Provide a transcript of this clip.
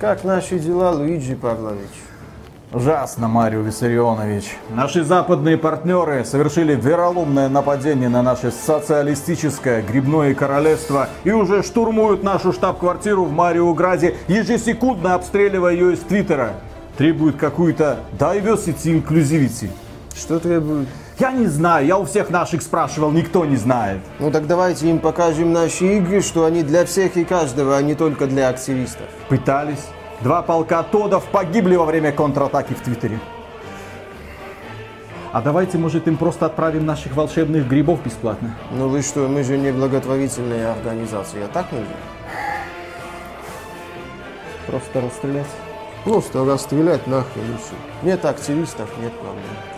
Как наши дела, Луиджи Павлович? Ужасно, Марио Виссарионович. Наши западные партнеры совершили вероломное нападение на наше социалистическое грибное королевство и уже штурмуют нашу штаб-квартиру в Мариограде, ежесекундно обстреливая ее из Твиттера. Требуют какую-то diversity inclusivity. Что требует? Я не знаю, я у всех наших спрашивал, никто не знает. Ну так давайте им покажем наши игры, что они для всех и каждого, а не только для активистов. Пытались. Два полка Тодов погибли во время контратаки в Твиттере. А давайте, может, им просто отправим наших волшебных грибов бесплатно? Ну вы что, мы же не благотворительная организация, а так нельзя? Просто расстрелять? Просто расстрелять нахрен и все. Нет активистов, нет проблем.